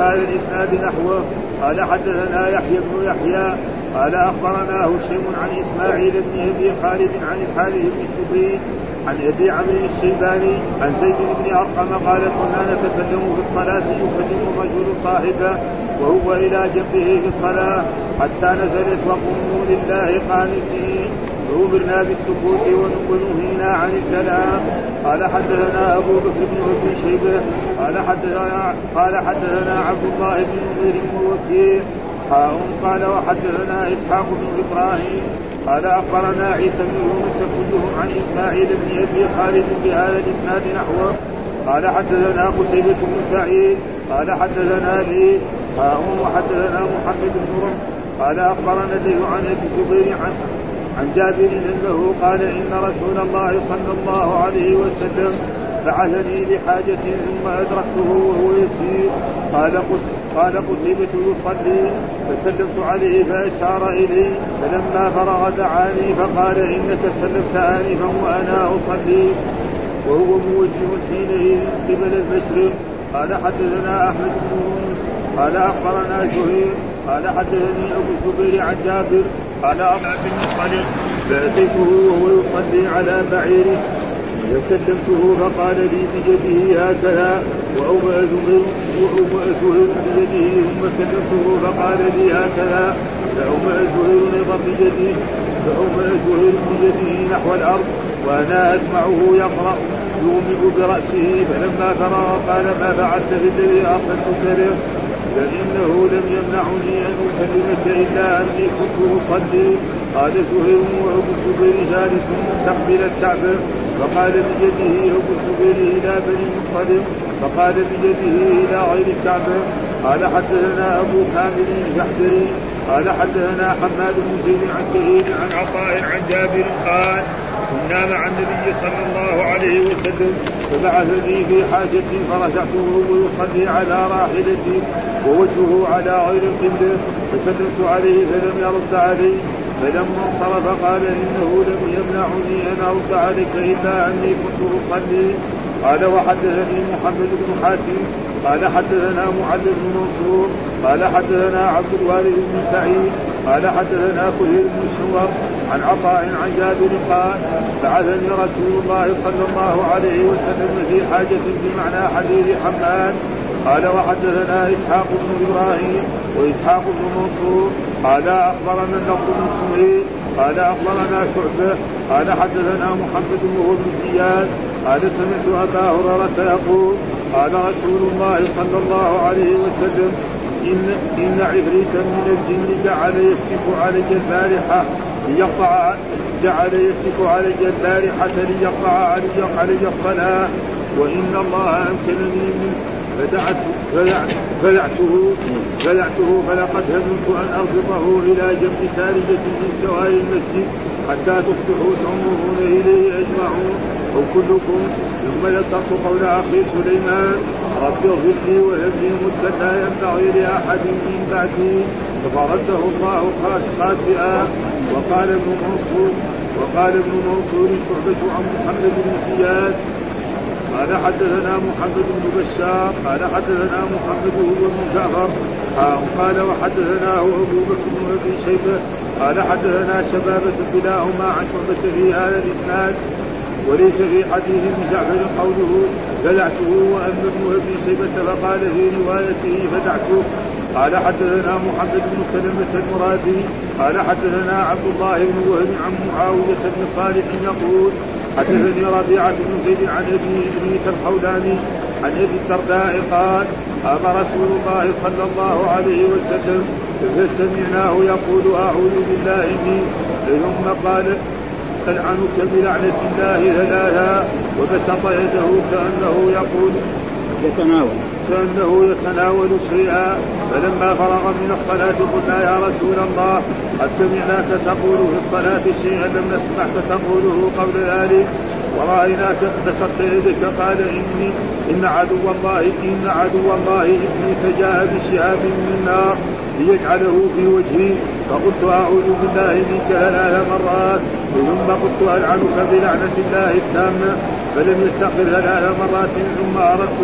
بهذا الإسناد نحوه. قال حدثنا يحيى بن يحيى قال أخبرنا هشيم عن إسماعيل بن أبي خالد عن الحارث بن شبرين عن أبي عمرو الشيباني عن زيد بن أرقم قال كنا نتكلم في الصلاة يكلم الرجل صاحبه وهو إلى جنبه في الصلاة حتى نزلت وقوموا لله قانتين. فأمرنا بالسكوت ونهينا عن الكلام قال حدثنا أبو بكر بن أبي شيبة. قال حدثنا قال حدثنا عبد الله بن نمير وكيع. قال وحدثنا إسحاق بن إبراهيم. قال أخبرنا عيسى بن يونس كلهم عن إسماعيل بن أبي خالد بهذا الإسناد نحوه. قال حدثنا قتيبة بن سعيد. قال حدثنا لي. وحدثنا محمد بن رمح قال أخبرنا له عن أبي الزبير عن عن جابر إنه قال إن رسول الله صلى الله عليه وسلم بعثني لحاجة ثم أدركته وهو يسير. قال قال قتيبة يصلي. فسلمت عليه فأشار إلي فلما فرغ دعاني فقال إنك سلمت آنفا وأنا أصلي. وهو موجه حينئذ قبل المشرق. قال حدثنا أحمد بن قال أخبرنا زهير قال حدثني أبو الزبير عن جابر. قال أبا بن منطلق فأتيته وهو يصلي على بعيره. فسلمته فقال لي بيده هكذا. وأومأ زهير وأومأ زهير بيده ثم سلمته فقال لي هكذا. فأومأ زهير أيضا بيده فأومأ زهير بيده نحو الأرض. وأنا أسمعه يقرأ. يومئ برأسه. فلما فرغ قال ما فعلت بالذي أرسلتك له فإنه لم يمنعني أن أكلمك إلا أني كنت أصلي قال سهيل الزبير جالس مستقبل الكعبة فقال بيده أبو الزبير إلى بني مطلب فقال بيده إلى غير الكعبة قال حدثنا أبو كامل الجحدري قال حدثنا حماد بن زيد عن سعيد عن عطاء عن جابر قال كنا مع النبي صلى الله عليه وسلم فبعثني في حاجتي فرجعته ويصلي على راحلتي ووجهه على غير القبلة فسلمت عليه فلم يرد علي فلما انصرف قال إنه لم يمنعني أن أرد عليك إلا أني كنت أصلي. قال وحدثني محمد بن حاتم قال حدثنا معل بن منصور قال حدثنا عبد الوارث بن سعيد قال حدثنا كثير بن الشوار عن عطاء عن جابر قال بعثني رسول الله صلى الله عليه وسلم في حاجة بمعنى حديث حماد. قال وحدثنا إسحاق بن إبراهيم وإسحاق بن منصور. قال أخبرنا النضر بن سمعي قال أخبرنا شعبة. قال حدثنا محمد وهو بن زياد. قال سمعت أبا هريرة يقول قال رسول الله صلى الله عليه وسلم ان إن عفريتا من الجن جعل يكشف علي البارحة. ليقطع جعل يكشف علي البارحه ليقطع علي علي الصلاه وإن الله أمكنني من فدعته فدعته فدعته فلقد هممت أن اربطه إلى جنب سارجة من سوار المسجد حتى تصبحوا تنظرون إليه أجمعون. أو كلكم ثم ذكرت قول أخي سليمان رب اغفر لي وهب لي لا ينبغي لأحد من بعدي. ففرده الله خاسئا وقال ابن منصور وقال ابن منصور شعبة عن محمد بن زياد قال حدثنا محمد بن بشار قال حدثنا محمد هو بن جعفر قال وحدثناه أبو بكر بن أبي شيبة قال حدثنا شبابة كلاهما عن شعبة في هذا الإسناد وليس في حديث ابن جعفر قوله بلعته واما ابن أبي شيبة فقال في روايته فدعته قال حدثنا محمد بن سلمة المرادي قال حدثنا عبد الله بن وهب عن معاوية بن صالح يقول حدثني ربيعة بن زيد عن أبي إدريس الحولاني عن أبي الدرداء قال قام رسول الله صلى الله عليه وسلم فسمعناه يقول أعوذ بالله منه ثم قال ألعنك بلعنة الله ثلاثا وبسط يده كأنه يقول يتناول. كأنه يتناول شيئا فلما فرغ من الصلاة قلنا يا رسول الله قد سمعناك تقول في الصلاة شيئا لم نسمعك تقوله قبل ذلك. ورأيناك بسطت يدك قال إني إن عدو الله إن عدو الله إبليس جاء بشهاب من النار ليجعله في وجهي. فقلت أعوذ بالله منك ثلاث مرات. ثم قلت ألعنك بلعنة الله التامة؟ فلم يستغفر ثلاث مرات ثم أردت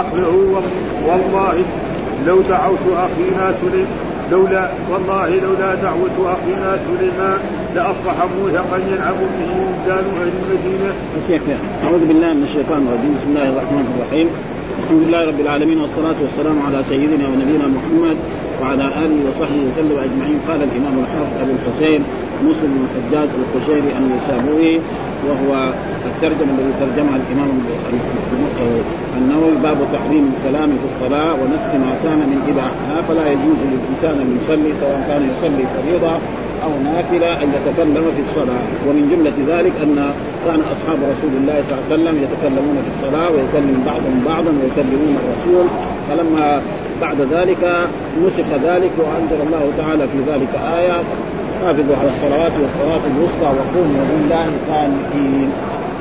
أخبره والله لو دعوت أخينا سليم لولا والله لولا دعوة أخينا سليمان لأصبح موثقا ينعم به ولدان أهل المدينة. أعوذ بالله من الشيطان الرجيم. بسم الله الرحمن الرحيم. الحمد لله رب العالمين والصلاة والسلام على سيدنا ونبينا محمد وعلى آله وصحبه وسلم أجمعين. قال الإمام الحافظ أبو الحسين مسلم بن الحجاج القشيري النسابوري وهو الترجمة الذي ترجمها الإمام النووي باب تحريم الكلام في الصلاة ونسخ ما كان من إباحة فلا يجوز للإنسان أن يصلي سواء كان يصلي فريضة أو نافلة أن يتكلم في الصلاة. ومن جملة ذلك أن كان أصحاب رسول الله صلى الله عليه وسلم يتكلمون في الصلاة ويكلم بعضهم بعضا ويكلمون الرسول. فلما بعد ذلك نسخ ذلك وأنزل الله تعالى في ذلك آية حافظوا على الصلوات والصلاة الوسطى وقوموا لله قانتين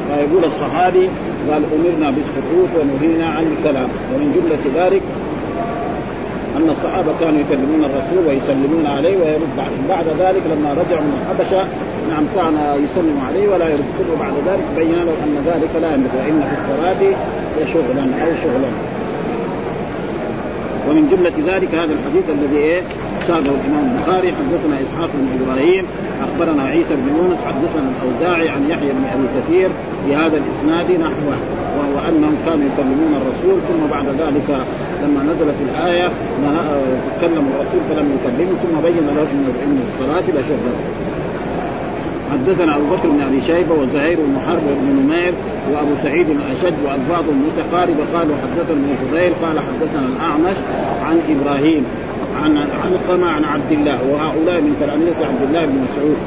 فيقول الصحابي؟ قال أمرنا بالسكوت ونهينا عن الكلام. ومن جملة ذلك أن الصحابة كانوا يكلمون الرسول ويسلمون عليه ويرد عليه. بعد ذلك لما رجعوا من الحبشة نعم كان يسلم عليه ولا يرد. بعد ذلك بين له أن ذلك لا ينبغي وإن في الصلاة لشغلا أو شغلا. ومن جملة ذلك هذا الحديث الذي إيه؟ ساقه الإمام البخاري حدثنا إسحاق بن إبراهيم أخبرنا عيسى بن يونس حدثنا الأوزاعي عن يحيى بن أبي كثير بهذا الإسناد نحوه وهو أنهم كانوا يكلمون الرسول ثم بعد ذلك لما نزلت الآية تكلم الرسول فلم يكلمه ثم بين له ان الصلاة لشهره حدثنا أبو بكر بن أبي شيبة وزهير بن حرب بن وأبو سعيد الاشد وألفاظ متقاربة. قالوا حدثنا ابن فضيل قال حدثنا الأعمش عن إبراهيم عن علقمة عن عبد الله وهؤلاء من تلاميذ عبد الله بن مسعود.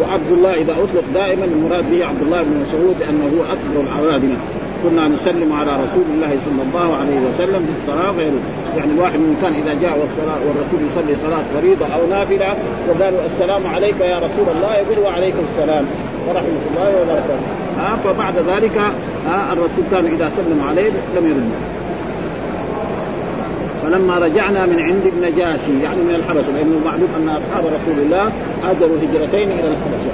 وعبد الله إذا أطلق دائما المراد به عبد الله بن مسعود أنه هو أكبر العوادمة كنا نسلم على رسول الله صلى الله عليه وسلم في الصلاة غيره. يعني الواحد من كان إذا جاء والصلاة والرسول يصلي صلاة فريضة أو نافلة وقالوا السلام عليك يا رسول الله يقول وعليكم السلام. ورحمة الله وبركاته. آه فبعد ذلك آه الرسول كان إذا سلم عليه لم يرد. فلما رجعنا من عند النجاشي يعني من الحبشة لأنه معلوم أن أصحاب رسول الله هاجروا هجرتين إلى الحبشة.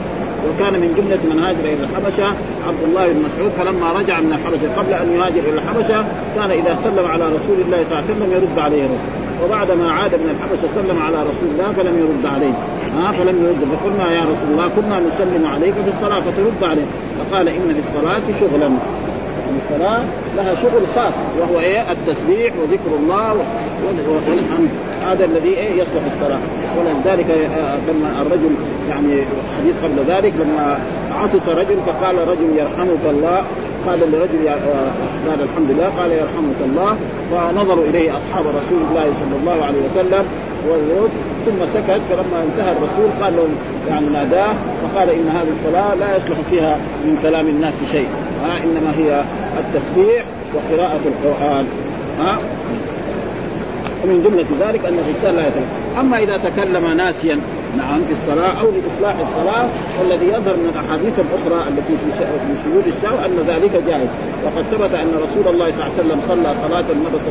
وكان من جملة من هاجر إلى الحبشة عبد الله بن مسعود فلما رجع من الحبشة قبل أن يهاجر إلى الحبشة كان إذا سلم على رسول الله صلى الله عليه وسلم يرد عليه. رد وبعد ما عاد من الحبشة سلم على رسول الله فلم يرد عليه. ها فلم يرد فقلنا يا رسول الله كنا نسلم عليك في الصلاة فترد عليه فقال إن في الصلاة شغلا. الصلاة لها شغل خاص وهو إيه؟ التسبيح وذكر الله والحمد. هذا الذي إيه؟ يصلح الصلاة. ولذلك آه، لما الرجل يعني حديث قبل ذلك لما عطس رجل فقال رجل يرحمك الله. قال لرجل آه، قال الحمد لله قال يرحمك الله. فنظروا إليه أصحاب رسول الله صلى الله عليه وسلم. ثم سكت فلما انتهى الرسول قال لهم يعني ناداه فقال إن هذه الصلاة لا يصلح فيها من كلام الناس شيء. ها إنما هي التسبيح وقراءة القرآن. ها؟ ومن جملة ذلك أن الإنسان لا يتكلم. أما إذا تكلم ناسيا نعم في الصلاة أو لإصلاح الصلاة والذي يظهر من الأحاديث الأخرى التي في شهود الشهوة أن ذلك جائز. وقد ثبت أن رسول الله صلى الله عليه وسلم صلى صلاة مرة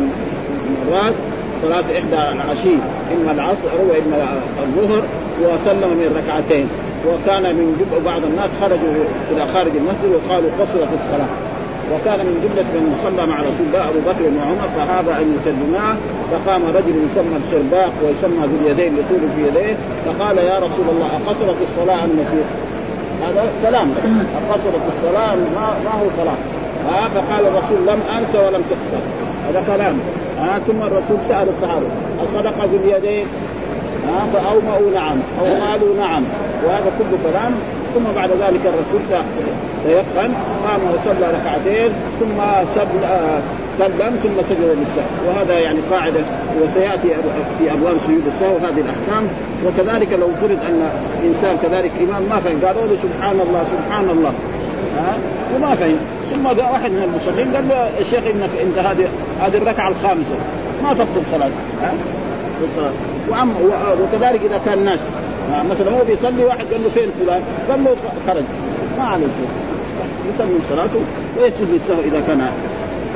مرات صلاة إحدى العشي إما العصر وإما الظهر وسلم من ركعتين. وكان من جبء بعض الناس خرجوا إلى خارج المسجد وقالوا قصرت الصلاة. وكان من جملة من صلى مع رسول الله أبو بكر وعمر فهذا أن يسلما فقام رجل يسمى الشرباق ويسمى ذو اليدين يطول في يديه فقال يا رسول الله أقصرت الصلاة أم نسيت؟ هذا كلام. أقصرت الصلاة ما, ما هو صلاة فقال الرسول لم أنس ولم تقصر. هذا كلام. ها ثم الرسول سأل الصحابة أصدق ذو اليدين؟ ها فأومأوا نعم أو قالوا نعم. وهذا كله كلام. ثم بعد ذلك الرسول تيقن قام وصلى ركعتين ثم سلم ثم سجد للسهو وهذا يعني قاعدة وسيأتي في أبواب سجود السهو هذه الأحكام. وكذلك لو فرض أن إنسان كذلك إمام ما فهم قالوا له سبحان الله سبحان الله. ها؟ وما فهم ثم واحد من المصلين قال له يا شيخ انك إنت هذه هذه الركعة الخامسة. ما تبطل صلاتك ها؟ الصلاه وكذلك إذا كان ناس. مثلا هو بيصلي واحد قال له فين فلان؟ قال له خرج. ما عليه شيء. يسلم صلاته. ويسجد للسهو إذا كان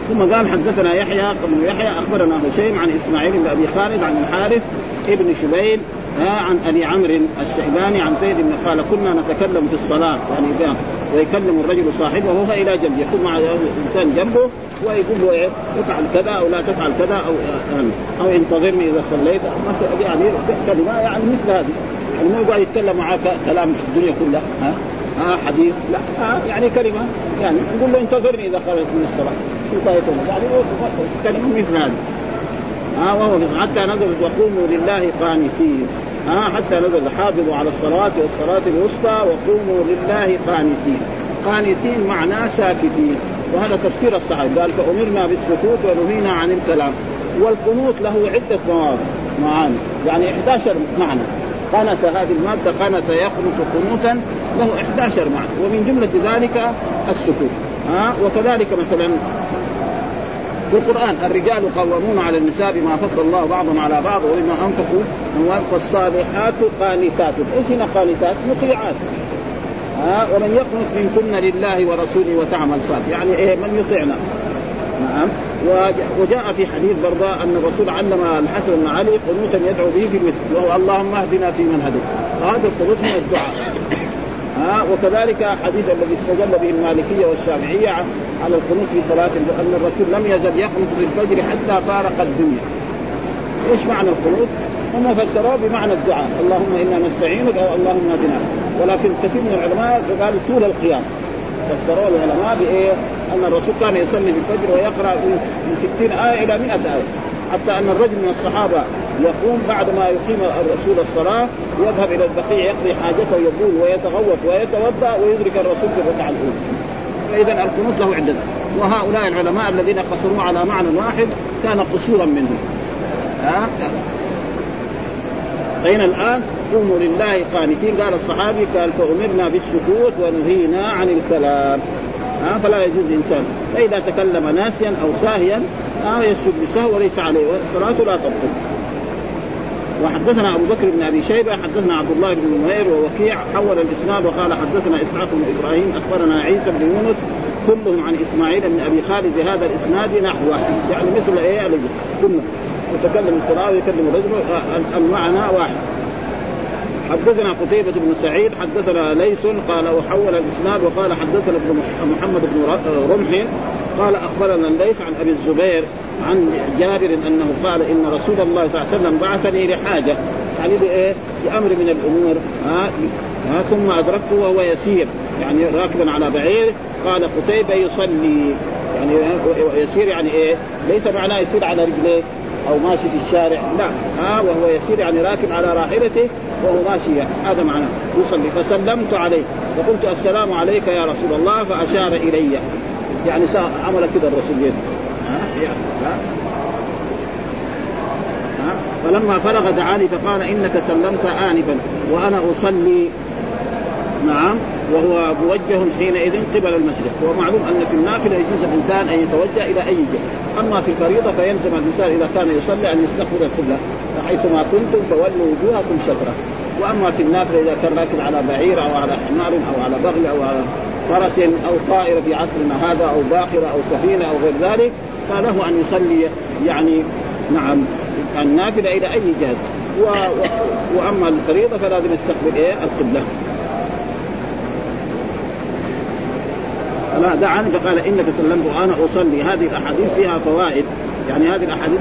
ثم قال حدثنا يحيى بن يحيى أخبرنا هشيم عن إسماعيل بن أبي خالد عن الحارث ابن شبيل عن أبي عمرو الشيباني عن زيد بن قال كنا نتكلم في الصلاة. يعني ويكلم الرجل صاحبه وهو إلى جنبه يكون مع الإنسان جنبه ويقول له إيه افعل كذا أو لا تفعل كذا أو أو انتظرني إذا صليت. يعني كلمة يعني مثل هذه. يعني مو يقعد يتكلم معك كلام في الدنيا كلها ها؟ ها حديث؟ لا ها يعني كلمة يعني يقول له انتظرني إذا خرجت من الصلاة. شو يعني كلمة مثل هذه. ها وهو حتى نزلت وقوموا لله قانتين. ها حتى نزل حافظوا على الصلاة والصلاة الوسطى وقوموا لله قانتين. قانتين معناه ساكتين. وهذا تفسير الصحابي قال فأمرنا بالسكوت ونهينا عن الكلام. والقنوت له عدة معاني يعني 11 معنى. قنت هذه المادة قنت يقنط قنوتا له 11 معنى. ومن جملة ذلك السكوت. ها؟ وكذلك مثلا في القرآن الرجال قوامون على النساء بما فضل الله بعضهم على بعض وبما أنفقوا فالصالحات قانتات. إيش هنا قانتات؟ مطيعات. ها؟ ومن يقنط منكن لله ورسوله وتعمل صالح. يعني إيه؟ من يطيعنا. نعم. وجاء في حديث برضه أن الرسول علم الحسن بن علي قنوتا يدعو به في الوتر وهو اللهم اهدنا في من هديت. فهذا القنوت من الدعاء. ها؟ وكذلك حديث الذي استدل به المالكية والشافعية على القنوت في صلاة ان الرسول لم يزل يقنط في الفجر حتى فارق الدنيا. إيش معنى القنوت؟ هم فسروه بمعنى الدعاء، اللهم إنا نستعينك أو اللهم اهدنا، ولكن كثير من العلماء قالوا طول القيام. فسروا العلماء بإيه؟ أن الرسول كان يصلي في الفجر ويقرأ من 60 آية إلى 100 آية. حتى أن الرجل من الصحابة يقوم بعد ما يقيم الرسول الصلاة يذهب إلى البقيع يقضي حاجته يبول ويتغوط ويتوضأ ويدرك الرسول في الركعه الأولى. فإذا القنوت له عده وهؤلاء العلماء الذين قصروا على معنى واحد كان قصورا منهم. ها؟ فهنا الآن قوموا لله قانتين. قال الصحابي قال فأمرنا بالسكوت ونهينا عن الكلام. ها؟ فلا يجوز إنسان. فإذا تكلم ناسيا أو ساهيا ها يسجد بسهو وليس عليه. صلاته لا تبطل وحدثنا أبو بكر بن أبي شيبة حدثنا عبد الله بن نمير ووكيع حول الإسناد وقال حدثنا إسحاق بن إبراهيم أخبرنا عيسى بن يونس كلهم عن إسماعيل بن أبي خالد بهذا الإسناد نحوه. يعني مثل إيه؟ كنا يتكلم الصلاه ويكلم الرجل المعنى واحد. حدثنا قتيبة بن سعيد حدثنا ليس قال وحول الإسناد وقال حدثنا ابن محمد بن رمح قال أخبرنا الليث عن أبي الزبير عن جابر أنه قال إن رسول الله صلى الله عليه وسلم بعثني لحاجة. يعني لإيه؟ لأمر من الأمور. ها؟ ها؟ ثم ادركته وهو يسير. يعني راكبا على بعير. قال قتيبة يصلي. يعني يسير يعني إيه؟ ليس معناه يسير على رجليه أو ماشي في الشارع. لا. ها؟ وهو يسير يعني راكب على راحلته وهو ماشي. هذا معناه. يصلي. فسلمت عليه. وقلت السلام عليك يا رسول الله فأشار إلي. يعني عمل كذا الرسول ها؟ فلما فرغ دعاني فقال إنك سلمت آنفا وأنا أصلي. نعم وهو موجه حينئذ قبل المشرق ومعلوم أن في النافلة يجوز الإنسان أن يتوجه إلى أي جهة. أما في الفريضة فيلزم الإنسان إذا كان يصلي أن يستقبل القبلة. فحيثما كنتم فولوا وجوهكم شطرة. وأما في النافلة إذا كان راكب على بعير أو على حمار أو على بغل أو على فرس أو طائره في عصرنا هذا أو باخرة أو سفينة أو غير ذلك فله أن يصلي يعني نعم النافلة إلى أي جهة. و... و... وأما الفريضة فلازم يستقبل إيه؟ القبلة. فلا دعاني فقال إنك سلمت وأنا أصلي. هذه الأحاديث فيها فوائد. يعني هذه الأحاديث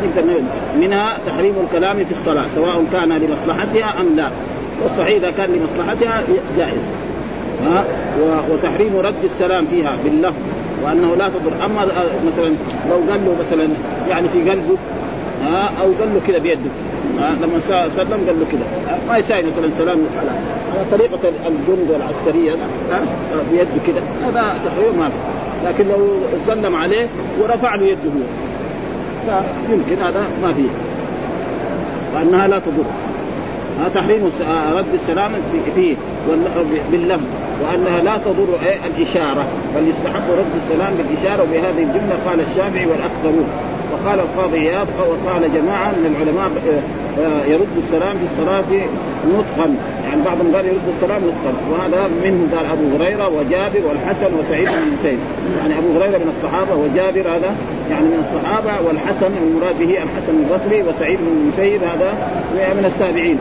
منها تحريم الكلام في الصلاة سواء كان لمصلحتها أم لا. والصحيح إذا كان لمصلحتها جائز. ها وتحريم رد السلام فيها باللفظ وأنه لا تضر. أما مثلا لو قال له مثلا يعني في قلبه ها أو قال له كذا بيده لما سلم قال له كذا ما يساوي مثلا سلام على طريقة الجند والعسكريه بيده كذا هذا تحريم ما لكن لو سلم عليه ورفع له يده هو يمكن هذا ما فيه وأنها لا تضر. تحريم رد السلام فيه باللفظ. وأنها لا تضر الإشارة بل يستحب رد السلام بالإشارة وبهذه الجملة قال الشافعي والأكثرون. وقال القاضي إياد وقال جماعة من العلماء آه، يرد السلام في الصلاة نطقا. يعني بعضهم قال يرد السلام نطقا. وهذا منهم قال أبو هريرة وجابر والحسن وسعيد بن المسيب يعني أبو هريرة من الصحابة وجابر هذا يعني من الصحابة والحسن المراد به الحسن البصري وسعيد بن المسيب هذا من التابعين.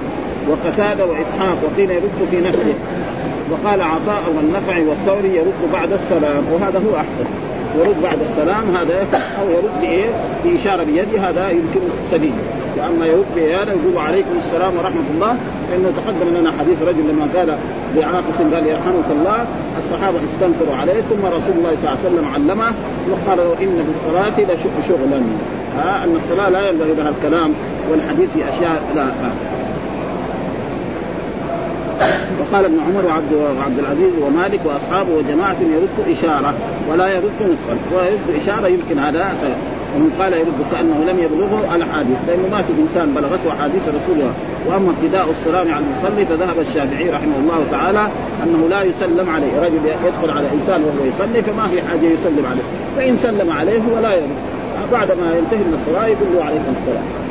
وقتاده وإسحاق وقيل يرد في نفسه وقال عطاء والنفع والثوري يرد بعد السلام وهذا هو أحسن يرد بعد السلام هذا أو يرد بإيه؟ بإشارة بيده هذا يمكن سبيل واما يرد بإيانا يقول عليكم السلام ورحمة الله فإنه تقدم لنا حديث رجل لما قال لعاقس قال يرحمك الله الصحابة استنكروا عليه ثم رسول الله صلى الله عليه وسلم علمه وقال له إن في الصلاة لشغلا ها أن الصلاة لا ينبغي لها الكلام والحديث في أشياء لا. وقال ابن عمر وعبد وعبد العزيز ومالك وأصحابه وجماعة يرد إشارة ولا يرد نطقا. ويرد إشارة يمكن هذا ومن قال يرد كأنه لم يبلغه الاحاديث لأنه ما في إنسان بلغته أحاديث رسول الله. وأما ابتداء السلام على المصلي فذهب الشافعي رحمه الله تعالى أنه لا يسلم عليه. رجل يدخل على إنسان وهو يصلي فما في حاجة يسلم عليه. فإن سلم عليه ولا يرد. بعد ما ينتهي من الصلاة يقول له عليكم السلام.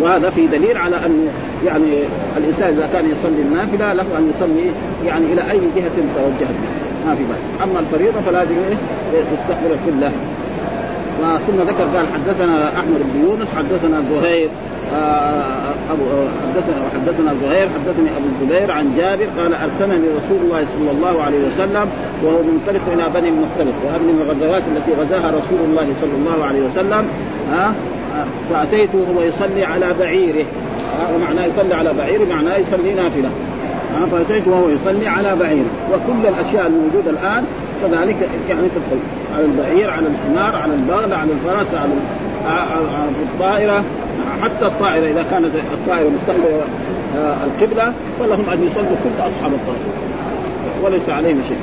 وهذا في دليل على انه يعني الإنسان إذا كان يصلي النافلة له أن يصلي يعني إلى أي جهة توجه ما في بس أما الفريضة فلازم إيه؟ تستقبل القبله ثم ذكر قال حدثنا أحمد بن يونس حدثنا زهير آه، أبو حدثنا وحدثنا زهير حدثني أبو الزبير عن جابر قال أرسلني رسول الله صلى الله عليه وسلم وهو منطلق إلى بني المختلف وهذه من الغزوات التي غزاها رسول الله صلى الله عليه وسلم ها آه، فاتيته وهو يصلي على بعيره. ومعناه يصلي على بعيره معناه يصلي نافلة. فاتيته وهو يصلي على بعيره. وكل الأشياء الموجودة الآن كذلك يعني تدخل على البعير على الحمار على البغل على الفرس على الطائرة. حتى الطائرة إذا كانت الطائرة مستقبلة آه، القبلة فلهم أن يصلوا كل أصحاب الطائره وليس عليهم شيء.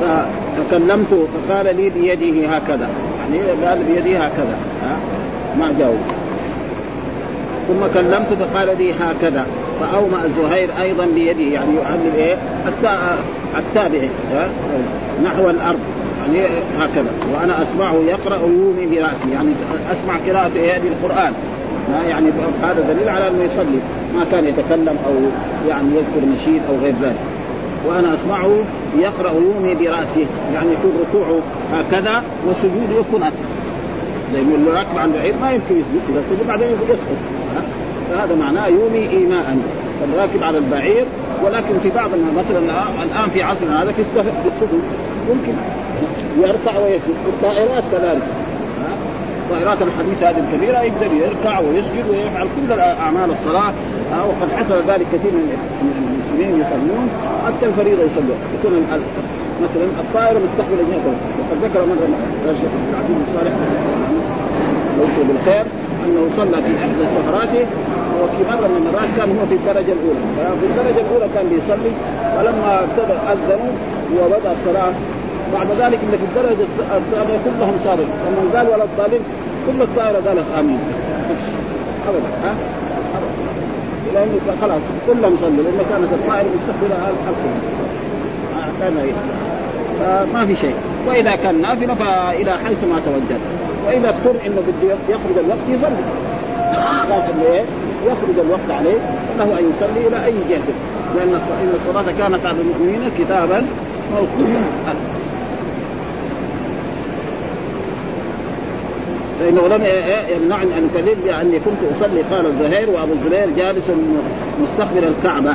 فكلمته فقال لي بيده هكذا. يعني قال بيده هكذا ها؟ ما جاوب. ثم كلمته فقال لي هكذا. فأومأ زهير أيضا بيده يعني يعلم إيه التابعي نحو الأرض يعني هكذا. وأنا أسمعه يقرأ يومي برأسي يعني أسمع قراءة إيه؟ بالقرآن يعني هذا دليل على أنه يصلي ما كان يتكلم أو يعني يذكر نشيد أو غير ذلك. وأنا أسمعه يقرأ يومي برأسه يعني يكون ركوعه هكذا وسجوده يكون هكذا لأنه اللي راكب عن بعيد ما يمكن يسجد إذا سجد بعدين يسقط فهذا معناه يومي ايماء. الراكب على البعير ولكن في بعض مثلا الان في عصرنا هذا في السفر في ممكن. يركع ويسجد. الطائرات كذلك. طائرات الحديث هذه الكبيرة يقدر يركع ويسجد ويفعل كل أعمال الصلاة. وقد حصل ذلك كثير من المسلمين يصلون حتى الفريضة يصلون. يكون مثلا الطائرة مستقبل جهته وقد ذكر مرة الشيخ عبد العزيز بن صالح يذكر بالخير أنه صلى في أحدى سفراته وفي مرة من المرات كان هو في الدرجة الأولى. في الدرجة الأولى كان بيصلي فلما ابتدى اذنوا وبدا الصلاة. بعد ذلك اللي في الدرجة الثانية كلهم صاروا. لما قال ولا الظالم كل الطائرة قالت آمين. ابدا ها؟ لأنه خلاص كلهم صلوا لأنه كانت الطائره مستقبله القبله كان ما في شيء. وإذا كان نافلة فإلى حيث ما توجه وإذا اضطر إنه بده يخرج الوقت يصلي. لكن إيه؟ يخرج الوقت عليه. له أن يصلي إلى أي جهة. لأن إن الصلاة كانت على المؤمنين كتابا موقوتا فإنه لم يمنعني أن كذب لأني كنت أصلي قال الزهير وأبو الزبير جالس مستقبل الكعبة.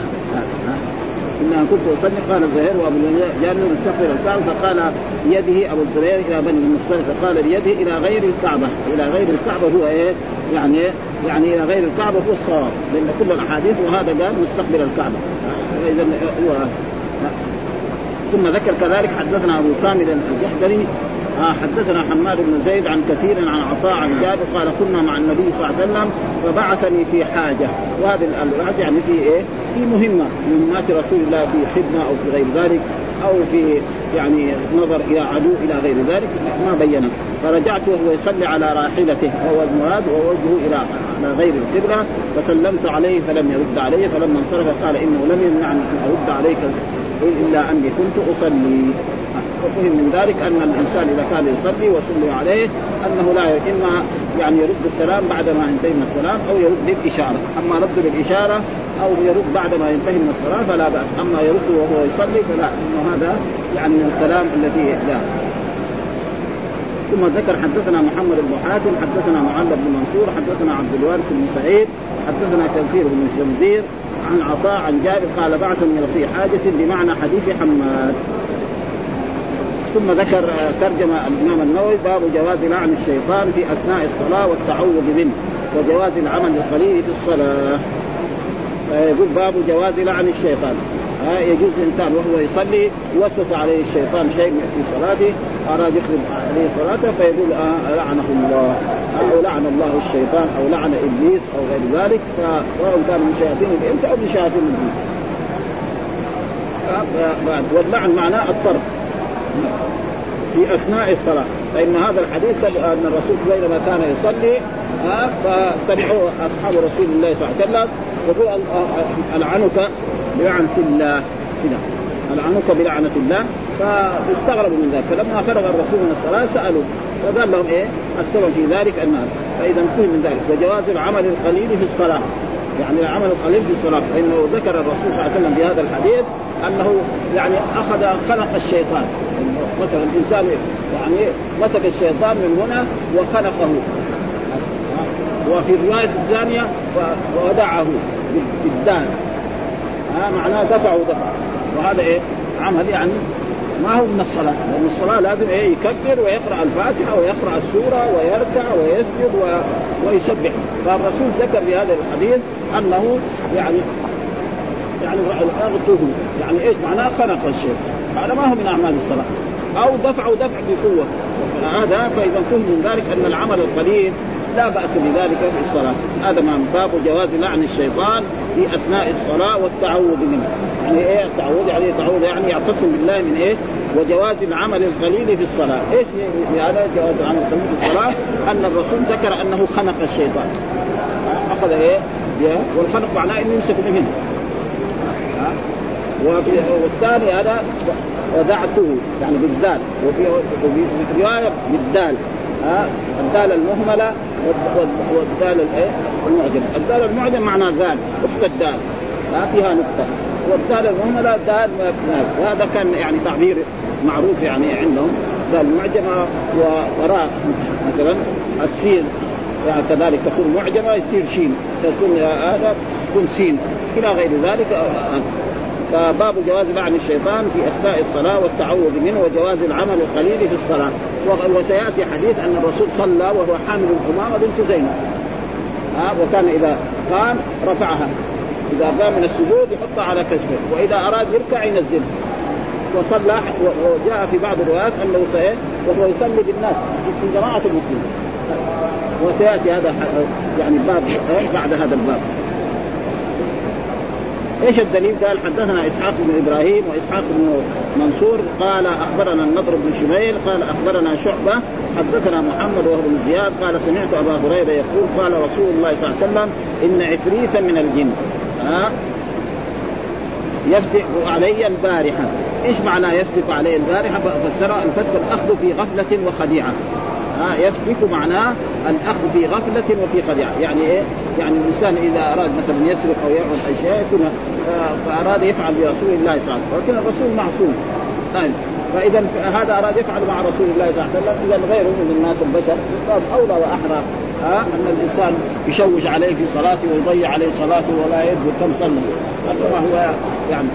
إنها كنت أصلي قال الزهير وأبو جابر مستغفر الكعبة فقال بيده أبو الزبير إلى بني المصطلق فقال بيده إلى غير الكعبة. إلى غير الكعبة هو إيه؟ يعني يعني إلى غير الكعبة هو الصواب لأن كل الأحاديث وهذا قال مستقبل الكعبة. فإذا هو ثم ذكر كذلك حدثنا أبو كامل الجحدري حدثنا حماد بن زيد عن كثير عن عطاء عن جابر قال كنا مع النبي صلى الله عليه وسلم فبعثني في حاجة. وهذه البعث يعني في إيه؟ في مهمة مهمات رسول الله في خدمة أو في غير ذلك أو في يعني نظر إلى عدو إلى غير ذلك ما بينه. فرجعت وهو يصلي على راحلته وهو المراد ووجهه إلى على غير القبلة فسلمت عليه فلم يرد علي فلما انصرف قال إنه لم يمنعني أن أرد عليك إلا أني كنت أصلي. وفهم من ذلك أن الإنسان إذا كان يصلي وصلي عليه أنه لا إما يعني يرد السلام بعد ما ينتهي من السلام أو يرد بالإشارة، أما رد بالإشارة أو يرد بعد ما ينتهي من الصلاة فلا بأس، أما يرد وهو يصلي فلا. إنه هذا يعني من الكلام الذي لا. ثم ذكر حدثنا محمد بن حاتم حدثنا معل بن منصور حدثنا عبد الوارث بن سعيد حدثنا كثير بن شمزير عن عطاء عن جابر قال بعثني في حاجة بمعنى حديث حماد. ثم ذكر ترجمة الإمام النووي باب جواز لعن الشيطان في أثناء الصلاة والتعوذ منه وجواز العمل القليل في الصلاة. يقول باب جواز لعن الشيطان. ها يجوز الإنسان وهو يصلي وسوس عليه الشيطان شيء في صلاته أراد يخرب عليه صلاته فيقول آه لعنه الله. أو لعن الله الشيطان أو لعن إبليس أو غير ذلك سواء كان من شياطين الإنس أو من شياطين الجن. واللعن معناه الطرد. في أثناء الصلاة. فإن هذا الحديث أن الرسول بينما كان يصلي فسمعوا أصحاب رسول الله صلى الله عليه وسلم يقول ألعنك بلعنة الله. كذا ألعنك بلعنة الله؟ فاستغربوا من ذلك. فلما فرغ الرسول من الصلاة سألوا. فقال لهم إيه؟ السبب في ذلك أن فإذا انتهي من ذلك. وجواز العمل القليل في الصلاة. يعني العمل القليل في الصلاه فإنه ذكر الرسول صلى الله عليه وسلم في هذا الحديث أنه يعني أخذ خلق الشيطان. مثلا الإنسان يعني مسك الشيطان من هنا وخنقه وفي الروايه الثانية ودعه بالدان ها معناه دفع ودفع وهذا إيه؟ عمل يعني ما هو من الصلاة؟ لأن الصلاة لازم إيه يكبر ويقرأ الفاتحة ويقرأ السورة ويركع ويسجد و... ويسبح. فالرسول ذكر في هذا الحديث أنه يعني يعني أغته يعني إيش معناه؟ خنق الشيء هذا ما هو من أعمال الصلاة. أو دفع دفع بقوة. هذا فإذا فهم من ذلك أن العمل القليل لا بأس بذلك في الصلاة. هذا ما باب جواز لعن الشيطان في أثناء الصلاة والتعوذ منه. يعني إيه التعوذ؟ يعني التعوذ يعني يعتصم بالله من إيه؟ وجواز العمل القليل في الصلاة. إيش هذا جواز العمل القليل في الصلاة؟ أن الرسول ذكر أنه خنق الشيطان. أخذ إيه؟ والخنق معناه إنه يمسك منه وفي والثاني هذا ودعته يعني بالذات وفي رواية بالدال ها؟ الدال المهملة والدال الايه؟ المعجم الدال المعجم معنى ذال اخت الدال ها فيها نقطة. والدال المهملة دال وهذا كان يعني تعبير معروف يعني عندهم. دال معجمه وراء مثلا السين. يعني كذلك تكون معجمة يصير شين. تكون هذا تكون سين. إلى غير ذلك فباب جواز لعن الشيطان في أثناء الصلاة والتعوذ منه وجواز العمل القليل في الصلاة. وسيأتي حديث أن الرسول صلى وهو حامل الامامه بنت زينب. ها وكان إذا قام رفعها. إذا قام من السجود يحطها على كتفه وإذا أراد يركع ينزلها. وصلى وجاء في بعض الروايات أنه وهو يصلي بالناس في جماعة المسلمين وسيأتي هذا يعني باب بعد هذا الباب. إيش الدليل؟ قال حدثنا إسحاق بن إبراهيم وإسحاق بن منصور قال أخبرنا النضر بن شميل قال أخبرنا شعبة حدثنا محمد وهو بن زياد قال سمعت أبا هريرة يقول قال رسول الله صلى الله عليه وسلم إن عفريتا من الجن ها يفتق علي البارحة، إيش معنى يفتق علي البارحة؟ فسر الفتق الأخذ في غفلة وخديعة، ها يسلك معناه الأخذ في غفلة وفي خديعة، يعني إيه؟ يعني الإنسان إذا أراد مثلا يسرق أو يعمل اشياء يكون فأراد يفعل برسول الله صلى الله عليه وسلم، ولكن الرسول معصوم. طيب. فاذا هذا أراد يفعل مع رسول الله صلى الله عليه وسلم. اذا غيره من الناس البشر. باب أولى وأحرى ها أن الإنسان يشوش عليه في صلاته ويضيع عليه صلاته ولا يدري كم صلى هو يعني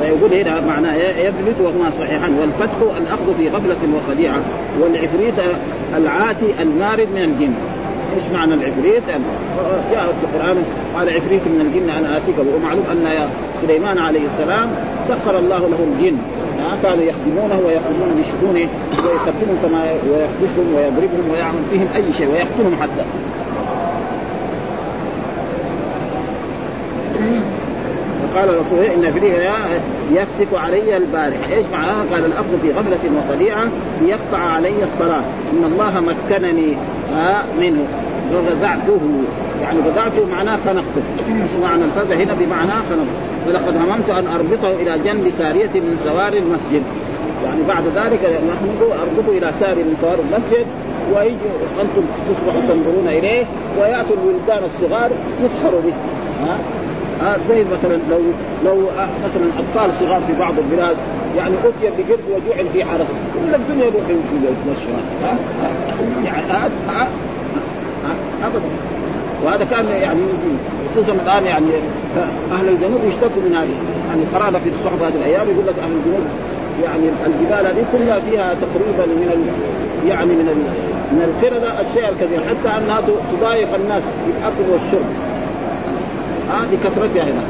فيقول هنا معناه يفلت وهما صحيحان. والفتح الأخذ في غفلة وخديعة والعفريت العاتي المارد من الجن. إيش معنى العفريت؟ جاء في القرآن قال عفريت من الجن أنا آتيك ومعلوم أن سليمان عليه السلام سخر الله له الجن. كانوا يخدمونه ويأخذون بشؤونه ويخدمهم كما ويحبسهم ويضربهم ويعمل فيهم أي شيء ويقتلهم حتى. قال الرسول إن فريق يفتك علي البارحة، إيش معناه؟ قال الأخذ في غفلة وخديعة ليقطع علي الصلاة، إن الله مكنني منه. وغزعته يعني غزعته معناه خنقته. إيش معنى الفزع هنا بمعنى خنقته. ولقد هممت أن أربطه إلى جنب سارية من سوار المسجد. يعني بعد ذلك نحن أربطه إلى ساريه من سوار المسجد ويجي أنتم تصبحوا تنظرون إليه وياتوا الولدان الصغار يسحروا به. ها آه زي مثلا لو لو آه مثلا أطفال صغار في بعض البلاد يعني اتي بقرد وجعل في حركه كل الدنيا يروح يمشي يتمشى يعني ابدا. وهذا كان يعني خصوصا الآن يعني أهل الجنوب يشتكوا من هذه يعني قرانا في الصحبه هذه الأيام يقول لك أهل الجنوب يعني الجبال هذه كلها فيها تقريبا من ال يعني من ال من القردة الشيء الكثير حتى أنها تضايق الناس في الاكل والشرب. ها لكثرتها هنا.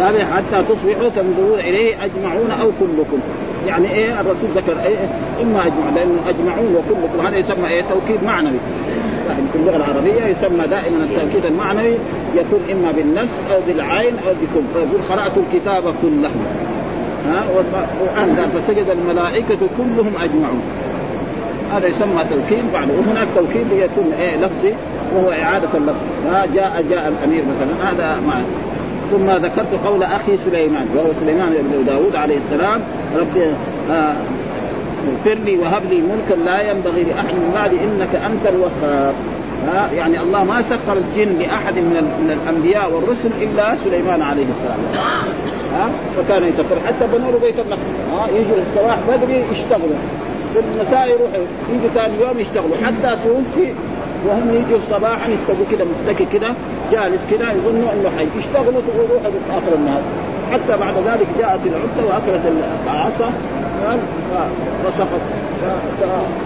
قال حتى تصبحوا تنظرون إليه أجمعون أو كلكم. يعني إيه الرسول ذكر إيه إما اجمع لأنه أجمعون وكلكم. هذا يسمى إيه توكيد معنوي. يعني في اللغة العربية يسمى دائما التاكيد المعنوي يكون إما بالنص أو بالعين أو بكل. فيقول قرأت الكتاب كله. ها؟ قال فسجد الملائكة كلهم أجمعون. هذا يسمى توكيد بعد وهناك توكيد يكون إيه لفظي وهو إعادة اللفظ. ها جاء جاء الأمير مثلا هذا معنى ثم ذكرت قول أخي سليمان وهو سليمان بن داود عليه السلام ربي آه اغفر لي وهب لي ملكا لا ينبغي لأحد من بعدي إنك أنت الوهاب. ها يعني الله ما سخر الجن لأحد من من الأنبياء والرسل إلا سليمان عليه السلام. ها فكان يسخر حتى بنوا بيت النخل ها يجوا الصباح بدري يشتغلوا. في المساء يروحوا يجوا ثاني يوم يشتغلوا. حتى توفي وهم يجوا صباحا يتقوا كده متكي كده جالس كده يظنوا إنه حي. يشتغلوا ويروحوا آخر النهار. حتى بعد ذلك جاءت العتة وأكلت العصا فسقط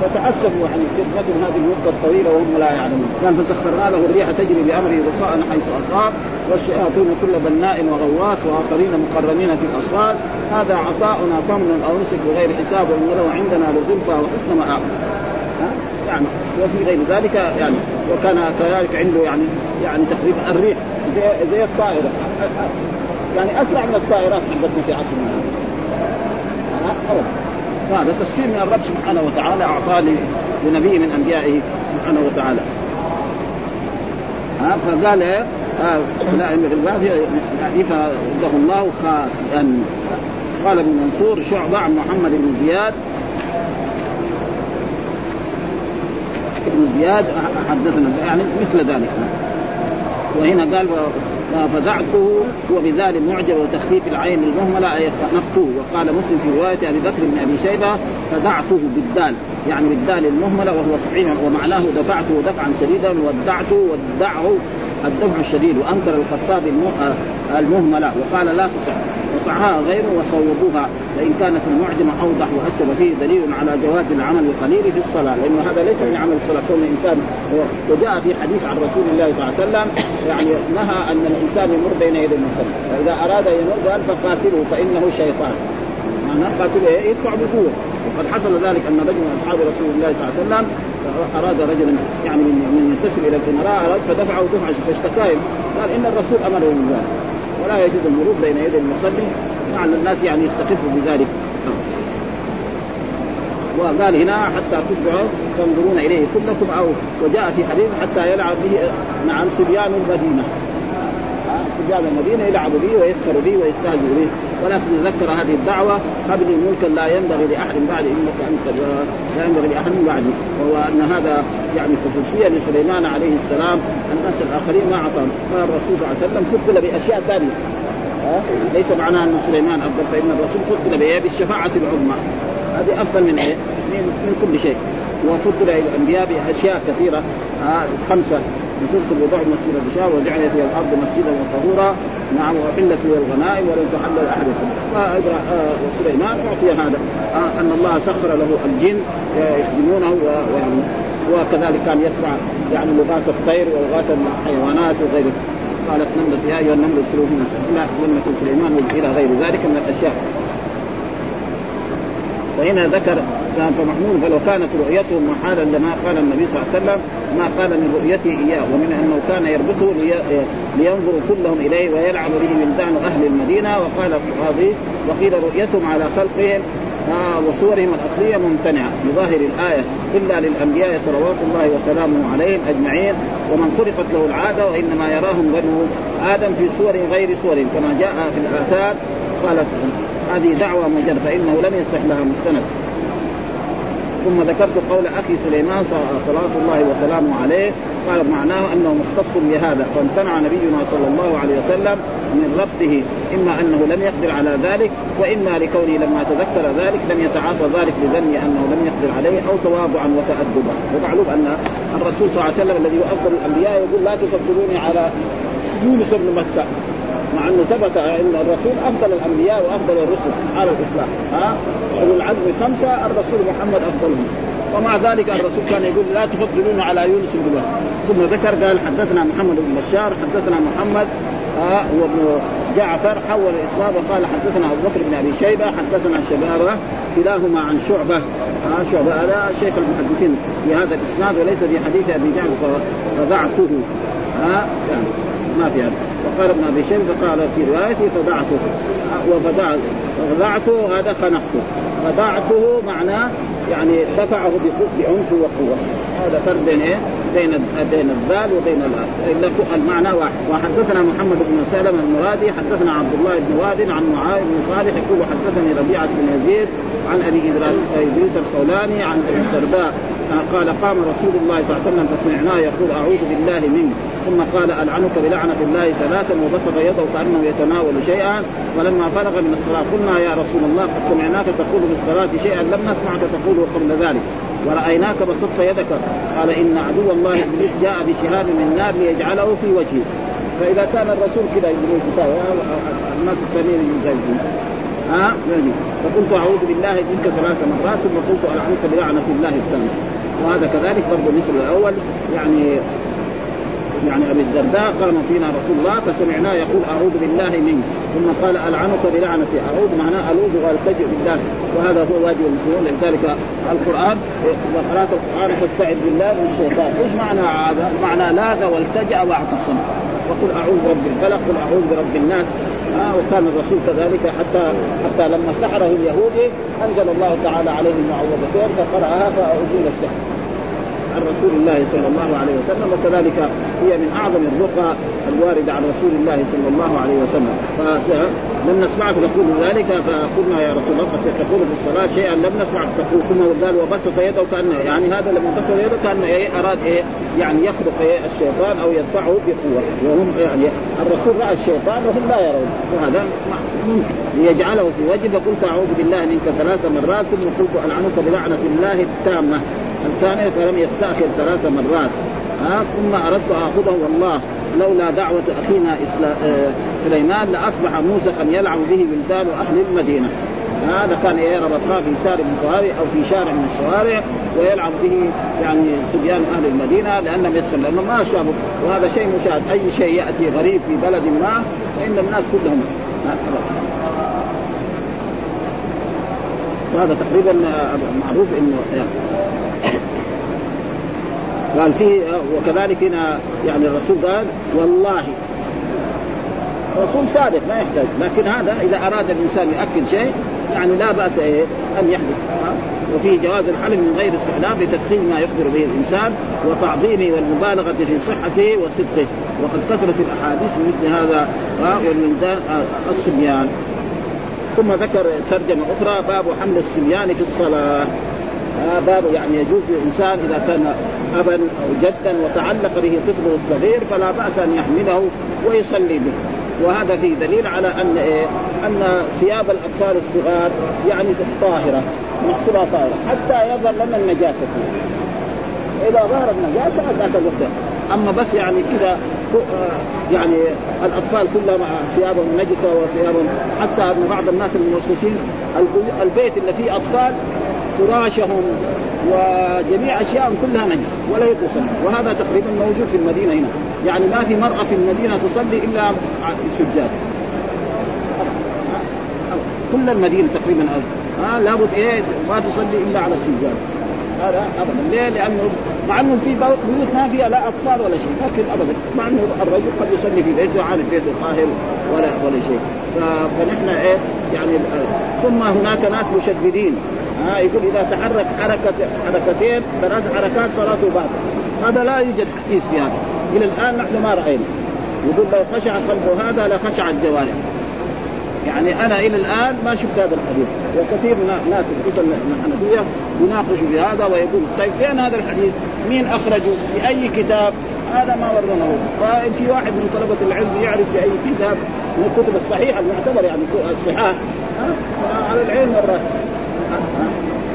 فتأسفوا يعني خدمتهم هذه المده الطويلة وهم لا يعلمون. قال فسخرنا له الريح تجري بأمره رخاء حيث أصاب والشياطين كل بناء وغواص وآخرين مقرنين في الأصفاد. هذا عطاؤنا فمن أو نسك بغير حساب وإن له عندنا لزلفى وحسن مآب. يعني وفي غير ذلك يعني وكان كذلك عنده يعني يعني تقريبا الريح زي, زي الطائرة. يعني أسرع من الطائرات حقتنا في عصرنا هذا هذا تسخير من الرب سبحانه وتعالى أعطاه لنبي من أنبيائه سبحانه وتعالى. ها فقال آه لا يعني فده الله خاسئا قال ابن منصور شعبة عن محمد بن زياد ابن زياد حدثنا يعني مثل ذلك. وهنا قال فزعته وبذال معجب وتخفيف العين المهملة أي خنقته. وقال مسلم في رواية أبي بكر بن أبي شيبة فدعته بالدال. يعني بالدال المهملة وهو صحيح ومعناه دفعته دفعا شديدا ودعته ودعه الدفع الشديد وانكر الخطاب المهملة. وقال لا تصح. وصحها غيره وصوبوها. فان كانت المعجمة أوضح وأكد فيه دليل على جواز العمل القليل في الصلاة. لأنه هذا ليس من عمل الصلاة. كون الانسان وجاء في حديث عن رسول الله صلى الله عليه وسلم يعني نهى أن الإنسان يمر بين يدي المصلي فإذا أراد يمر قال فقاتله فإنه شيطان. معناه قاتله يدفع بقوة. وقد حصل ذلك أن رجل من أصحاب رسول الله صلى الله عليه وسلم أراد رجلا يعني من ينتسب إلى الامراء اراد فدفعه دفعة فاشتكى قال إن الرسول امره بذلك. ولا يجوز المرور بين يدي المصلي. مع الناس يعني يستخفوا بذلك. وقال هنا حتى تتبعوا تنظرون إليه كلكم أو وجاء في حديث حتى يلعب به نعم صبيان المدينة. صبيان المدينة يلعب به ويسخر به ويستهزئ به ولكن ذكر هذه الدعوة قبل ملكا لا ينبغي لأحد بعد إنك أنت لا ينبغي لأحد بعدي وهو أن هذا يعني خصوصية لسليمان عليه السلام الناس الآخرين ما اعطاهم قال الرسول صلى الله عليه وسلم فضل بأشياء ثانية. ليس معناه أن سليمان افضل فإن الرسول فضل؟ بالشفاعة العظمى. هذه أفضل من إيه؟ من, كل شيء. وفضل الأنبياء بأشياء كثيرة. خمسة. بصدق الوضوء مسجد البشار وجعلت في الأرض مسجدا وطهورا. نعم واحلت فيها الغنائم ولم تحل أحدكم. وسليمان أعطي هذا. آه أن الله سخر له الجن يخدمونه ويعني وكذلك كان يسمع يعني لغات الطير ولغات الحيوانات وغيره. قالت نملة يا أيها النمل ادخلوا في يكن سليمان إلى غير ذلك من الأشياء. وهنا ذكر كان فمحمول فلو كانت رؤيته محالا لما قال النبي صلى الله عليه وسلم ما قال من رؤيته إياه ومن أنه كان يربطه لينظر كلهم إليه ويلعب به ولدان أهل المدينة وقال القاضي وقيل رؤيتهم على خلقهم آه وصورهم الأصلية ممتنعة. لظاهر الآية إلا للأنبياء صلوات الله وسلامه عليهم أجمعين ومن خلقت له العادة وإنما يراهم بنو آدم في صور غير صورهم كما جاء في الآثار قالت هذه دعوة مجرد فإنه لم يصح لها مستند. ثم ذكرت قول أخي سليمان صلاه الله وسلامه عليه قال معناه أنه مختص بهذا فامتنع نبينا صلى الله عليه وسلم من ربطه إما أنه لم يقدر على ذلك وإما لكونه لما تذكر ذلك لم يتعاطى ذلك لظن أنه لم يقدر عليه أو تواضعا وتادبا ومعلوم أن الرسول صلى الله عليه وسلم الذي هو افضل الأنبياء يقول لا تفضلوني على يونس بن متى مع أنه ثبت إن الرسول أفضل الأنبياء وأفضل الرسل على الاطلاق ها؟ أولو العزم خمسة الرسول محمد افضلهم ومع ذلك الرسول كان يقول لا تفضلون على يونس بن ثم ذكر قال حدثنا محمد بن بشار حدثنا محمد آه وابن جعفر حول الاسناد وقال حدثنا أبو بكر بن أبي شيبة حدثنا شبابة كلاهما عن شعبة. آه شعبة هذا شيخ المحدثين في هذا الإسناد وليس في حديث أبي جعفر فضعته. ها؟ آه يعني ما في هذا. وقال ابن أبي شيبة قال في روايته فضعته. وفدعته هذا خنقته. فضعته معناه يعني دفعه بعنف وقوة. هذا فرق بين إيه؟ بين بين الذال وبين الآل المعنى واحد. وحدثنا محمد بن سلمة المرادي حدثنا عبد الله بن واد عن معاذ بن صالح يقول حدثني ربيعة بن يزيد عن أبي إدريس الخولاني عن أبي الدرداء قال قام رسول الله صلى الله عليه وسلم فسمعناه يقول أعوذ بالله منك. ثم قال ألعنك بلعنة الله ثلاثا وبسط يده كأنه يتناول شيئا. ولما فرغ من الصلاة قلنا يا رسول الله قد سمعناك تقول في الصلاة شيئا لم نسمعك تقوله قبل ذلك. ورأيناك بسطت يدك. قال إن عدو الله إبليس جاء بشهاب من نار ليجعله في وجهه. فإذا كان الرسول كذا إبليس الناس الثانيين يزعجون ها؟ فقلت أعوذ بالله منك ثلاث مرات ثم قلت ألعنك بلعنة الله الثانية. وهذا كذلك برضه مثل الأول يعني يعني أبي الدرداء قام فينا رسول الله فسمعناه يقول أعوذ بالله منك ثم قال ألعنك بلعنتي أعوذ معناه ألوذ وألتجئ بالله وهذا هو واجب المسلمين لذلك القرآن قرات القرآن فاستعذ بالله من الشيطان. إيش معنى هذا؟ معنى لاذ والتجأ وأعتصم. وقل أعوذ برب الفلق قل أعوذ برب الناس. آه وكان الرسول كذلك حتى حتى لما سحره اليهودي أنزل الله تعالى عليه المعوذتين فقراها فازيل السحر عن رسول الله صلى الله عليه وسلم وكذلك هي من أعظم الرقى الواردة عن رسول الله صلى الله عليه وسلم. فلم نسمعك تقول ذلك فقلنا يا رسول الله قد تقول في الصلاة شيئا لم نسمعك تقول ثم قال وبسط يده كانه يعني هذا لما بسط يده كانه إيه أراد إيه يعني يخلق إيه الشيطان أو يدفعه بقوة. وهم يعني الرسول رأى الشيطان وهم لا يرون. وهذا ليجعله في وجهه فقلت اعوذ بالله منك ثلاث مرات ثم قلت العنك بلعنة الله التامة. الثانية فلم يستأخر ثلاث مرات. ها ثم أردت آخذه والله لولا دعوة أخينا آه، سليمان لأصبح موسخا يلعب به ولدان أهل المدينة. هذا كان ربطناه في سار من صوارع أو في شارع من الشوارع ويلعب به يعني صبيان أهل المدينة لانهم يسخن لأنه ما شافوا وهذا شيء مشاهد. أي شيء يأتي غريب في بلد ما فإن الناس كلهم. وهذا تقريبا معروف انه قال فيه وكذلك هنا يعني الرسول قال والله. رسول صادق ما يحتاج. لكن هذا إذا أراد الإنسان ياكد شيء يعني لا بأس إيه أن يحدث. وفيه جواز الحلم من غير استحلام لتدخين ما يخبر به الإنسان وتعظيمه والمبالغة في صحته وصدقه. وقد كثرت الأحاديث مثل هذا والمنزان الصبيان. ثم ذكر ترجمة أخرى باب حمل الصبيان في الصلاة. آه باب يعني يجوز للإنسان إذا كان أبا أو جدا وتعلق به طفله الصغير فلا بأس أن يحمله ويصلي به. وهذا فيه دليل على أن إيه؟ أن ثياب الأطفال الصغار يعني طاهرة محصولها طاهرة حتى يظهر لنا النجاسة فيه إذا ظهر النجاسه ذاك الوقت. أما بس يعني كذا يعني الأطفال كلهم ثيابهم نجسة وثيابهم حتى ان بعض الناس الموسوسين. البيت اللي فيه أطفال فراشهم وجميع اشيائهم كلها نجس ولا يتصل وهذا تقريبا موجود في المدينة هنا. يعني ما في مرأة في المدينة تصلي إلا السجاد. كل المدينة تقريبا ها لابد إيه؟ ما تصلي إلا على السجاد. هذا ابدا. ليه؟ لأنه مع أنه في بيوت ما فيها لا أطفال ولا شيء لكن ابدا. مع أنه الرجل قد يصلي في بيته عارف بيته طاهر ولا ولا شيء. فنحن إيه؟ يعني ثم هناك ناس مشددين. ها يقول إذا تحرك حركه حركتين ثلاث حركات صلاته بعد هذا لا يوجد حديث في هذا. إلى الآن نحن ما رأينا. يقول لو خشع قلبه هذا لخشع الجوارح. يعني أنا إلى الآن ما شفت هذا الحديث وكثير من ناس الكتب الحنفية يناقشوا في هذا ويقول طيب فين هذا الحديث؟ مين أخرجه؟ في أي كتاب؟ هذا ما طيب في واحد من طلبة العلم يعرف في أي كتاب من الكتب الصحيحة المعتبرة يعني الصحاح على العلم والرأس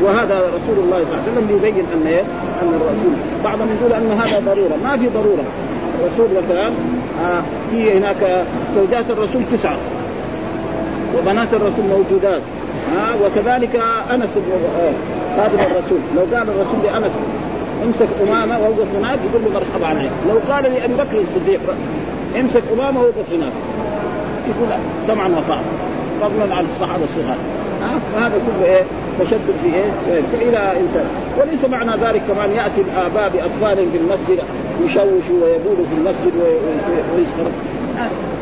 وهذا رسول الله صلى الله عليه وسلم يبين أن إيه؟ أن الرسول بعضهم يقول أن هذا ضرورة، ما في ضرورة، الرسول مثلا آه في هناك زوجات الرسول تسعة وبنات الرسول موجودات. آه وكذلك أنس آه، خادم الرسول، لو قال الرسول لأنس امسك أمامه ووقف هناك يقول له مرحبا عليك، لو قال لأبي بكر الصديق امسك أمامه ووقف هناك. يقول سمعا وطاعة. فضلا عن الصحابة الصغار. ها؟ فهذا كله إيه؟ تشدد في إيه؟ فالى إنسان. وليس معنى ذلك كمان يأتي الآباء باطفالهم في المسجد يشوشوا ويبولوا في المسجد ويسخروا.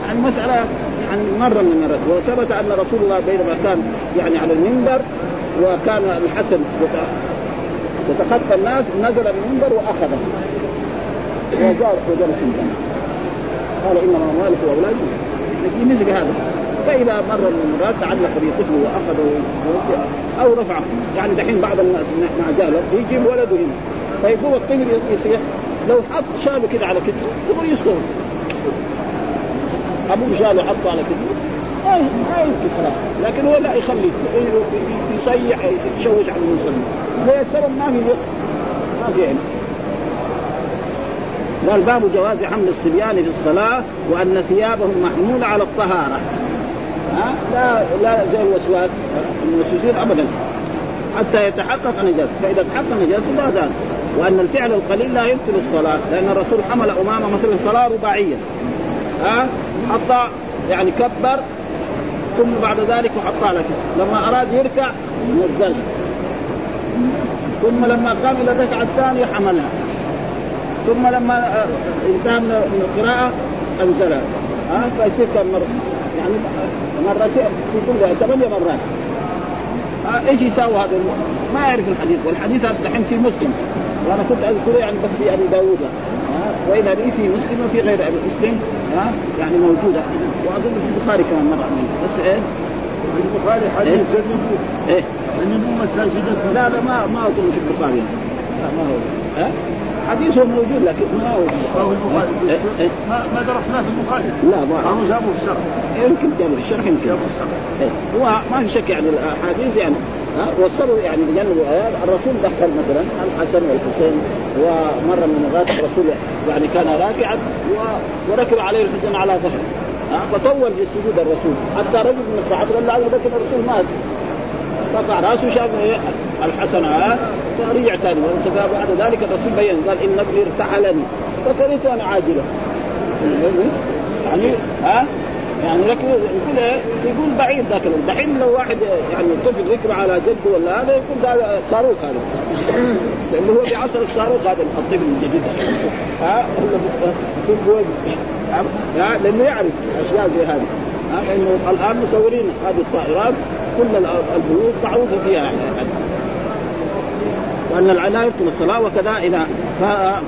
يعني مسألة يعني مرة من المرات. وثبت أن رسول الله بينما كان يعني على المنبر وكان الحسن يتخطى الناس نزل من المنبر وأخذه. وجاء وجلس قال إنما اموالكم واولادكم في مثل هذا. فإذا مر من المرات تعلق بطفله وأخذه أو رفعه. يعني دحين بعض الناس مع جهله يجيب ولده هنا. فيقوم الطفل يصيح لو حط شاله كده على كتفه يقول يسقط ابوه شاله حطه على كتفه. ما يمكن خلاص لكن هو لا يخلي يصيح يشوش على المسلم. هي السبب ما في ما في علم. قال باب جواز حمل الصبيان في الصلاة وأن ثيابهم محمولة على الطهارة. ها؟ لا لا زي الوسواس. الموسوسين ابدا. حتى يتحقق النجاسه فإذا تحقق النجاسه لا دان وأن الفعل القليل لا يبطل الصلاة. لأن الرسول حمل أمامه مثلا صلاة رباعية. ها؟ حط يعني كبر ثم بعد ذلك وحطها على لما أراد يركع نزلها ثم لما قام إلى الركعة الثانية حملها. ثم لما انتهى من القراءة أنزلها. ها؟ فيصير كم مرة؟ يعني مرتين في كل ثمانية مرات. آه إيش يساوي هذا؟ ما يعرف الحديث. والحديث هذا الحين في مسلم. وأنا كنت أذكره يعني بس في أبي داوود آه وإلى في مسلم وفي غير أبي مسلم آه يعني موجودة. وأظن في البخاري كمان مرة بس إيه؟ البخاري حديث إيه, إيه؟ مساجد لا لا ما ما أظن في البخاري. لا ما هو. ها؟ حديثه موجود لكن ما هو البخاري. إيه؟ إيه؟ ما, ما درسناه في البخاري. لا ما هو جابوا في الشرح يمكن جابوا في الشرح يمكن. جابوا في الشرح إيه؟ هو ما في شك يعني الأحاديث يعني ها؟ وصلوا يعني بجانب الايات الرسول دخل مثلا الحسن والحسين. ومره من المرات الرسول يعني كان راكعا وركب عليه الحسن على ظهره فطول في سجود الرسول. حتى رجل من الصحابة قال له بكر الرسول مات. رفع رأسه شاف الحسن فرجع ثاني بعد ذلك الرسول بين قال إن ابني ارتحلني فكرهت أن عاجله يعني ها؟ يعني لكن يقول إيه؟ يقول بعيد ذاك دحين لو واحد يعني طفل ركب على جده ولا هذا يقول ده صاروخ هذا. لأنه هو بعصر الصاروخ هذا الطفل الجديد. ها ولا لأنه يعرف أشياء زي هذه. لأنه الآن مصورين هذه الطائرات كل البيوت معروفة فيها يعني. وأن لا يبطل الصلاة وكذا اذا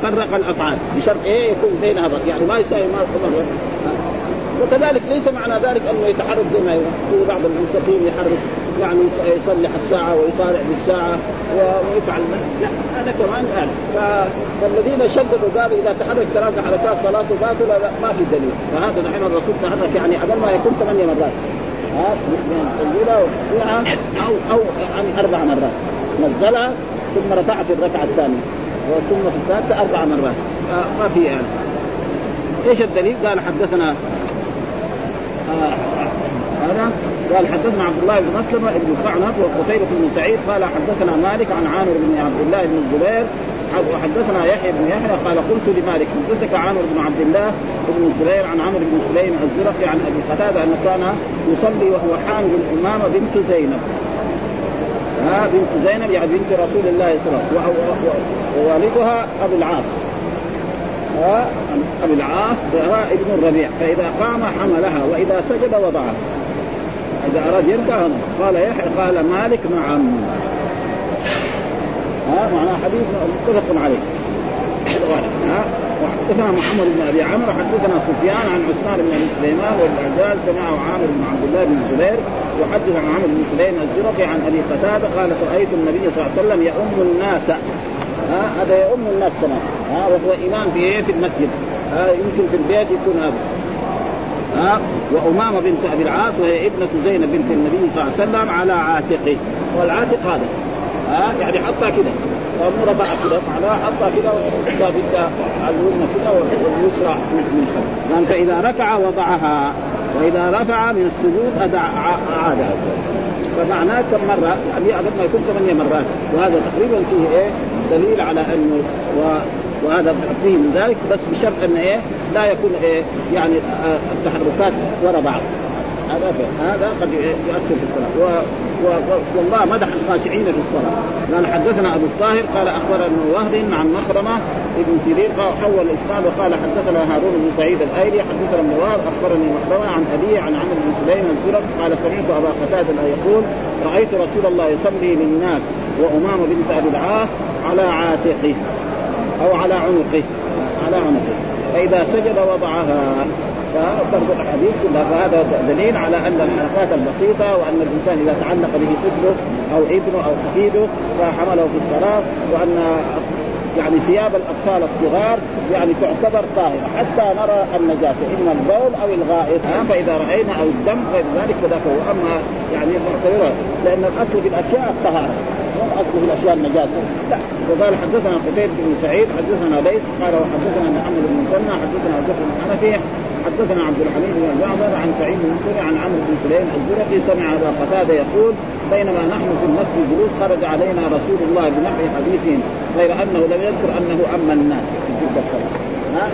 فرق الأفعال. بشرط إيه يكون بينها يعني ما يساوي ما وكذلك ليس معنى ذلك أنه يتحرك زي ما يقول بعض المنسقين يحرك يعني يصلح الساعة ويطالع بالساعة ويفعل. لا هذا كمان يعني فالذين شددوا قالوا إذا تحرك ثلاث حركات صلاته باطله لا ما في دليل. فهذا نحن الرسول تحرك يعني أقل ما يكون ثمانية مرات. ها؟ يعني أو أو يعني أربع مرات. نزلها ثم رفع في الركعة الثانية. ثم في الثالثة أربع مرات. ما في يعني. إيش الدليل؟ قال حدثنا هذا قال حدثنا عبد الله بن مسلمة بن قعنب وقتيبة بن سعيد قال حدثنا مالك عن عامر بن عبد الله بن الزبير وحدثنا يحيى بن يحيى قال قلت لمالك حدثك عامر بن عبد الله بن الزبير عن عمرو بن سليم الزرقي عن أبي قتادة انه كان يصلي وهو حامل الامامه بنت زينب. ها بنت زينب يعني بنت رسول الله صلى الله عليه وسلم. ووالدها أبو العاص. ابي العاص ابن الربيع فإذا قام حملها وإذا سجد وضعها. إذا أراد يركع قال يحيى قال مالك نعم ها معناه حديث متفق عليه. ها وحدثنا محمد بن أبي عمرو حدثنا سفيان عن عثمان بن أبي سليمان والإعجاز سمعه عامر بن عبد الله بن الزبير وحدث عن عامر بن سليم الزرقي عن أبي قتادة قال رأيت النبي صلى الله عليه وسلم يؤم الناس. هذا يؤم الناس كمان ها؟ وهو إمام في إيه في المسجد. ها؟ يمكن في البيت يكون هذا. ها؟ وأمامة بنت أبي العاص وهي ابنة زينب بنت النبي صلى الله عليه وسلم على عاتقه. والعاتق هذا. ها؟ يعني حطها كده. مربع كده. معناها حطها كده وحطها اليمنى كده واليسرى من خلف. فإذا ركع وضعها وإذا رفع من السجود أعادها فمعناه كم مرة؟ يعني أظن ما يكون ثمانية مرات. وهذا تقريبا فيه إيه؟ دليل على أنه و وهذا فيه من ذلك بس بشرط أن إيه لا يكون إيه يعني التحركات وراء بعض. هذا هذا قد يؤثر في الصلاة. و... و... والله مدح الخاشعين في الصلاة. قال حدثنا أبو الطاهر قال أخبرنا وهب عن مخرمة ابن سيرين حول الاسناد وقال حدثنا هارون بن سعيد الأيلي حدثنا ابن وهب أخبرني مخرمة عن أبي عن عمرو بن سليم الزرق قال سمعت أبا قتادة يقول رأيت رسول الله يصلي للناس. وأمامة بنت أبي العاص على عاتقه أو على عنقه على عنقه. فإذا سجد وضعها فتنقل الأحاديث كلها. فهذا دليل على أن الحركات البسيطة وأن الإنسان إذا تعلق به طفله أو ابنه أو حفيده فحمله في الصلاة وأن يعني ثياب الأطفال الصغار يعني تعتبر طاهرة. حتى نرى النجاسة إما البول أو الغائط. فإذا رأينا أو الدم غير ذلك فذاك هو. أما يعني لأن الأصل في الأشياء الطهارة. اصل في الاشياء النجاسة. لا وقال حدثنا قتيبة بن سعيد حدثنا ليس قال وحدثنا محمد بن مسنى حدثنا ابو بن حنفي حدثنا عبد الحميد بن جعفر عن سعيد بن عن عمرو بن سليم الزرقي سمع أبا قتادة يقول بينما نحن في المسجد جلوس خرج علينا رسول الله بنحو حديثهم غير أنه لم يذكر أنه اما الناس في تلك الصلاة.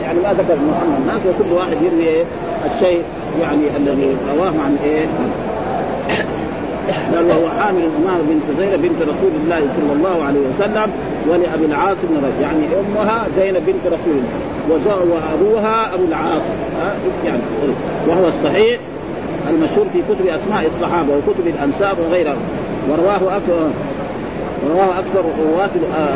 يعني ما ذكر إنه اما الناس وكل واحد يروي إيه؟ الشيء يعني الذي رواه عن إيه؟ قال وهو حامل امام بنت زينب بنت رسول الله صلى الله عليه وسلم ولأبي العاص بن رجل يعني أمها زينب بنت رسول الله. وأبوها أبو العاص. يعني وهو الصحيح المشهور في كتب أسماء الصحابة وكتب الأنساب وغيرها ورواه رواه أكثر رواه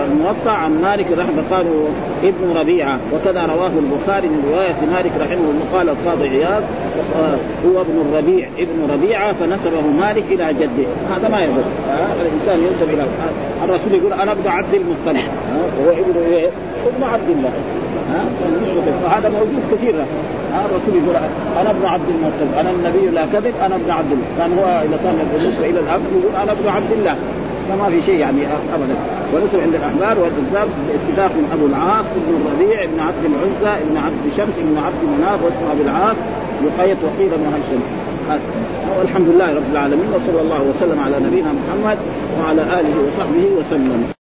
الموطأ عن مالك رحمه قالوا ابن ربيعة وكذا رواه البخاري من رواية مالك رحمه الله قال القاضي عياض هو ابن الربيع ابن ربيعة فنسبه مالك إلى جده. هذا ما يضر. الإنسان ينسب إلى الرسول يقول أنا ابن عبد المطلب. وهو ابن؟ ابن عبد الله. ها؟ فهذا موجود كثير. ها؟ الرسول يقول أنا ابن عبد المطلب أنا النبي لا كذب أنا ابن عبد الله كان هو إذا كان بالنسبة إلى الأب يقول أنا ابن عبد الله. فما في شيء يعني ابدا. ونسب عند الأحبار والكذاب باتفاق من أبو العاص ابن الربيع ابن عبد العزى ابن عبد شمس ابن عبد مناف واسمه أبو العاص يقيد وقيل ابن هشام والحمد لله رب العالمين وصلى الله وسلم على نبينا محمد وعلى آله وصحبه وسلم.